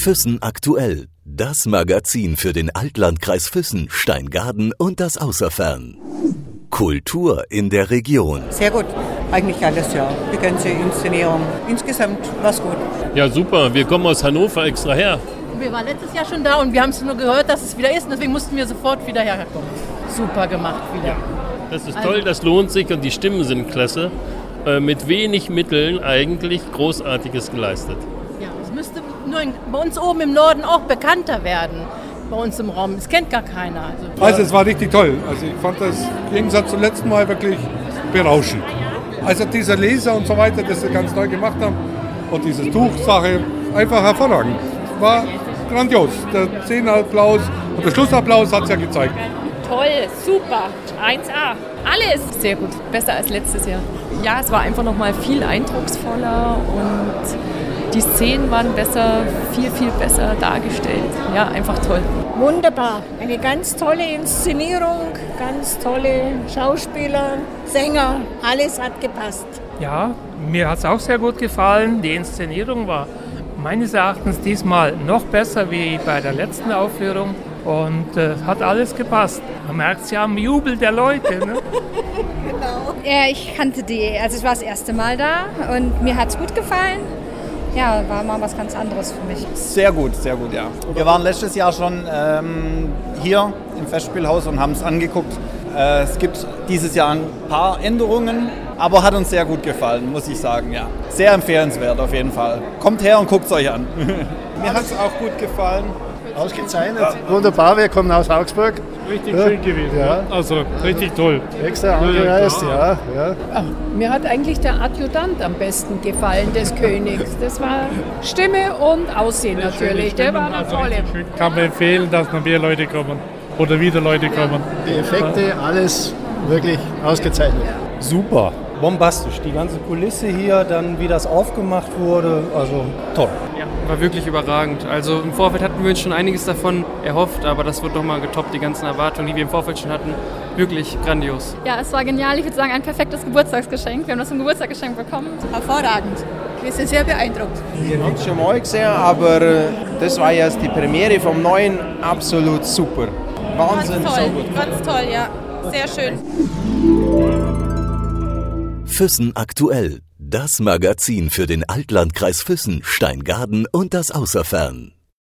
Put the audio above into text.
Füssen aktuell. Das Magazin für den Altlandkreis Füssen, Steingaden und das Außerfern. Kultur in der Region. Sehr gut. Eigentlich alles, ja. Die ganze Inszenierung. Insgesamt war es gut. Ja, super. Wir kommen aus Hannover extra her. Wir waren letztes Jahr schon da und wir haben es nur gehört, dass es wieder ist und deswegen mussten wir sofort wieder herkommen. Super gemacht wieder. Das ist toll, das lohnt sich und die Stimmen sind klasse. Äh, mit wenig Mitteln eigentlich Großartiges geleistet. In, bei uns oben im Norden auch bekannter werden. Bei uns im Raum. Es kennt gar keiner. Also, Also es war richtig toll. Also ich fand das im Gegensatz zum letzten Mal wirklich berauschend. Also dieser Laser und so weiter, das sie ganz neu gemacht haben und diese Tuchsache, einfach hervorragend. War grandios. Der Zehnapplaus und der Schlussapplaus hat es ja gezeigt. Toll, super, 1A. Alles sehr gut, besser als letztes Jahr. Ja, es war einfach noch mal viel eindrucksvoller und die Szenen waren besser, viel, viel besser dargestellt. Ja, einfach toll. Wunderbar. Eine ganz tolle Inszenierung, ganz tolle Schauspieler, Sänger, alles hat gepasst. Ja, mir hat es auch sehr gut gefallen. Die Inszenierung war meines Erachtens diesmal noch besser wie bei der letzten Aufführung und äh, hat alles gepasst. Man merkt es ja am Jubel der Leute. Ne? Ja, ich kannte die, also ich war das erste Mal da und mir hat es gut gefallen. Ja, war mal was ganz anderes für mich. Sehr gut, sehr gut, ja. Wir waren letztes Jahr schon ähm, hier im Festspielhaus und haben es angeguckt. Äh, es gibt dieses Jahr ein paar Änderungen, aber hat uns sehr gut gefallen, muss ich sagen, ja. Sehr empfehlenswert auf jeden Fall. Kommt her und guckt es euch an. Mir hat es auch gut gefallen. Ausgezeichnet. Wunderbar, wir kommen aus Augsburg. Richtig Ja. schön gewesen. Ja. Also richtig toll. Extra angereist, ja. ja. Mir hat eigentlich der Adjutant am besten gefallen des Königs. Das war Stimme und Aussehen natürlich. Der war der tolle. Kann man empfehlen, dass noch mehr Leute kommen. Oder wieder Leute kommen. Die Effekte, alles wirklich ausgezeichnet. Super, bombastisch. Die ganze Kulisse hier, dann wie das aufgemacht wurde, also toll. Ja, war wirklich überragend. Also im Vorfeld hatten wir uns schon einiges davon erhofft, aber das wird nochmal getoppt, die ganzen Erwartungen, die wir im Vorfeld schon hatten. Wirklich grandios. Ja, es war genial. Ich würde sagen, ein perfektes Geburtstagsgeschenk. Wir haben das zum Geburtstagsgeschenk bekommen. Hervorragend. Wir sind sehr beeindruckt. Ich habe es schon mal gesehen, aber äh, das war jetzt die Premiere vom Neuen. Absolut super. Wahnsinn, Ganz so toll, gut. ganz toll, ja. Sehr schön. Füssen aktuell. Das Magazin für den Altlandkreis Füssen, Steingaden und das Außerfern.